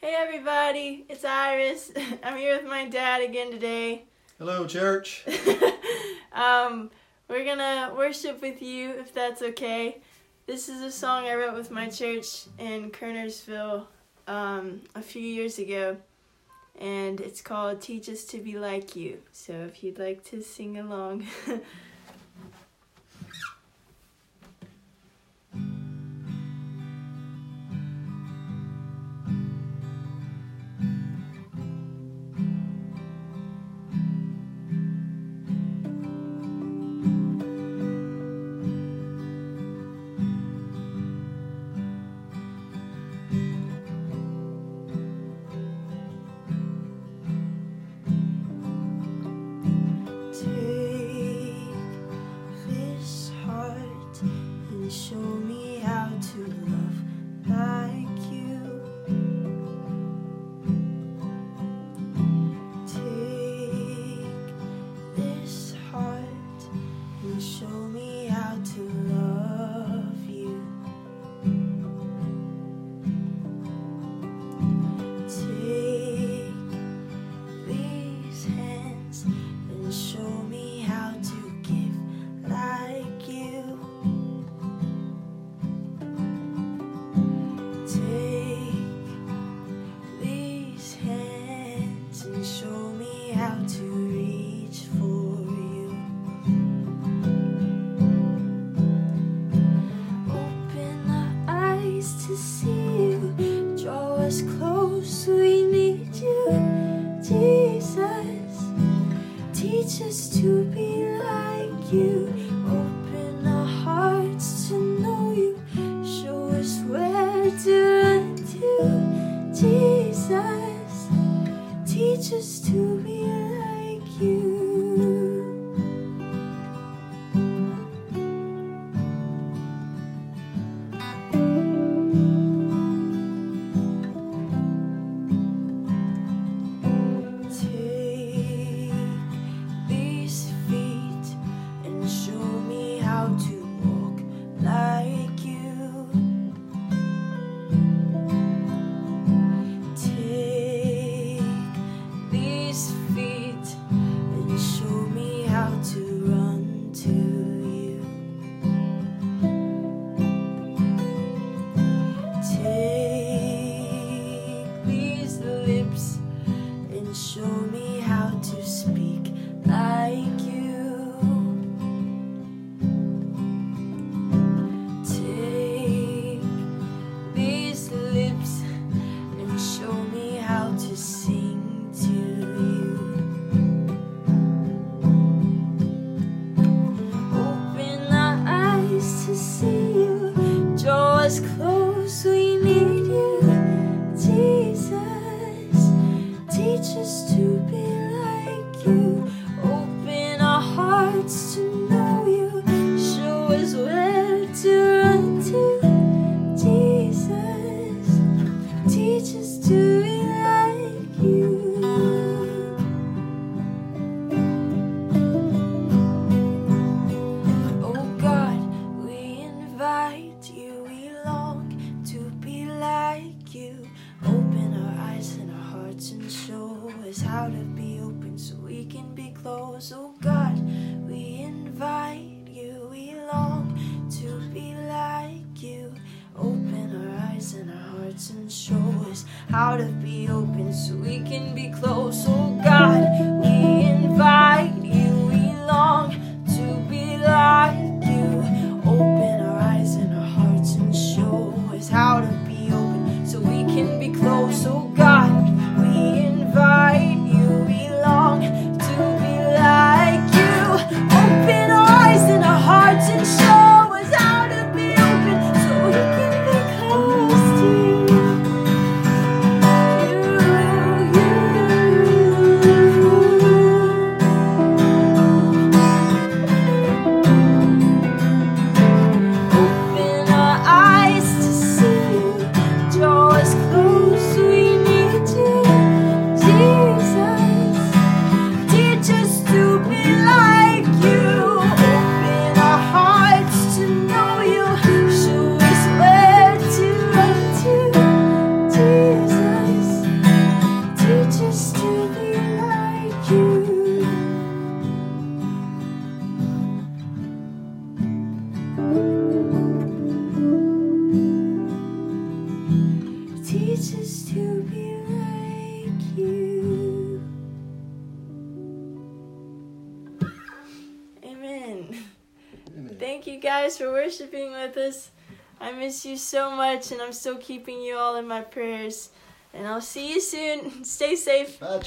Hey everybody, it's Iris. I'm here with my dad again today. Hello, church. um, we're gonna worship with you if that's okay. This is a song I wrote with my church in Kernersville um, a few years ago, and it's called Teach Us to Be Like You. So if you'd like to sing along. how to reach for you. Open our eyes to see you, draw us close, we need you, Jesus. Teach us to to be Oh God, we invite you. We long to be like you. Open our eyes and our hearts and show us how to be open so we can be close. Oh God. to be like you. Amen. Thank you guys for worshiping with us. I miss you so much, and I'm still keeping you all in my prayers. And I'll see you soon. Stay safe. Bye.